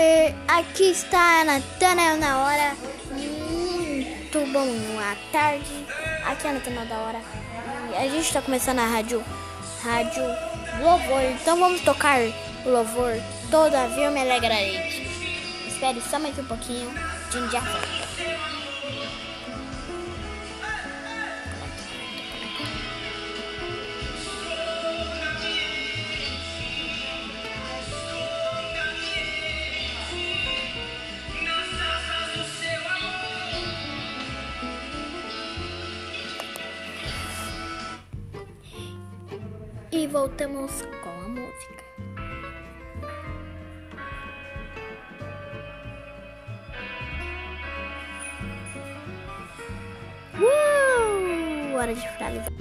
É, aqui está a Natana na hora. Muito bom à tarde. Aqui é a Natana da hora. E a gente está começando a rádio. Rádio Louvor. Então vamos tocar o louvor. Todavia eu me alegrarei. Espere só mais um pouquinho. De já E voltamos com a música. Uh! Hora de finalizar.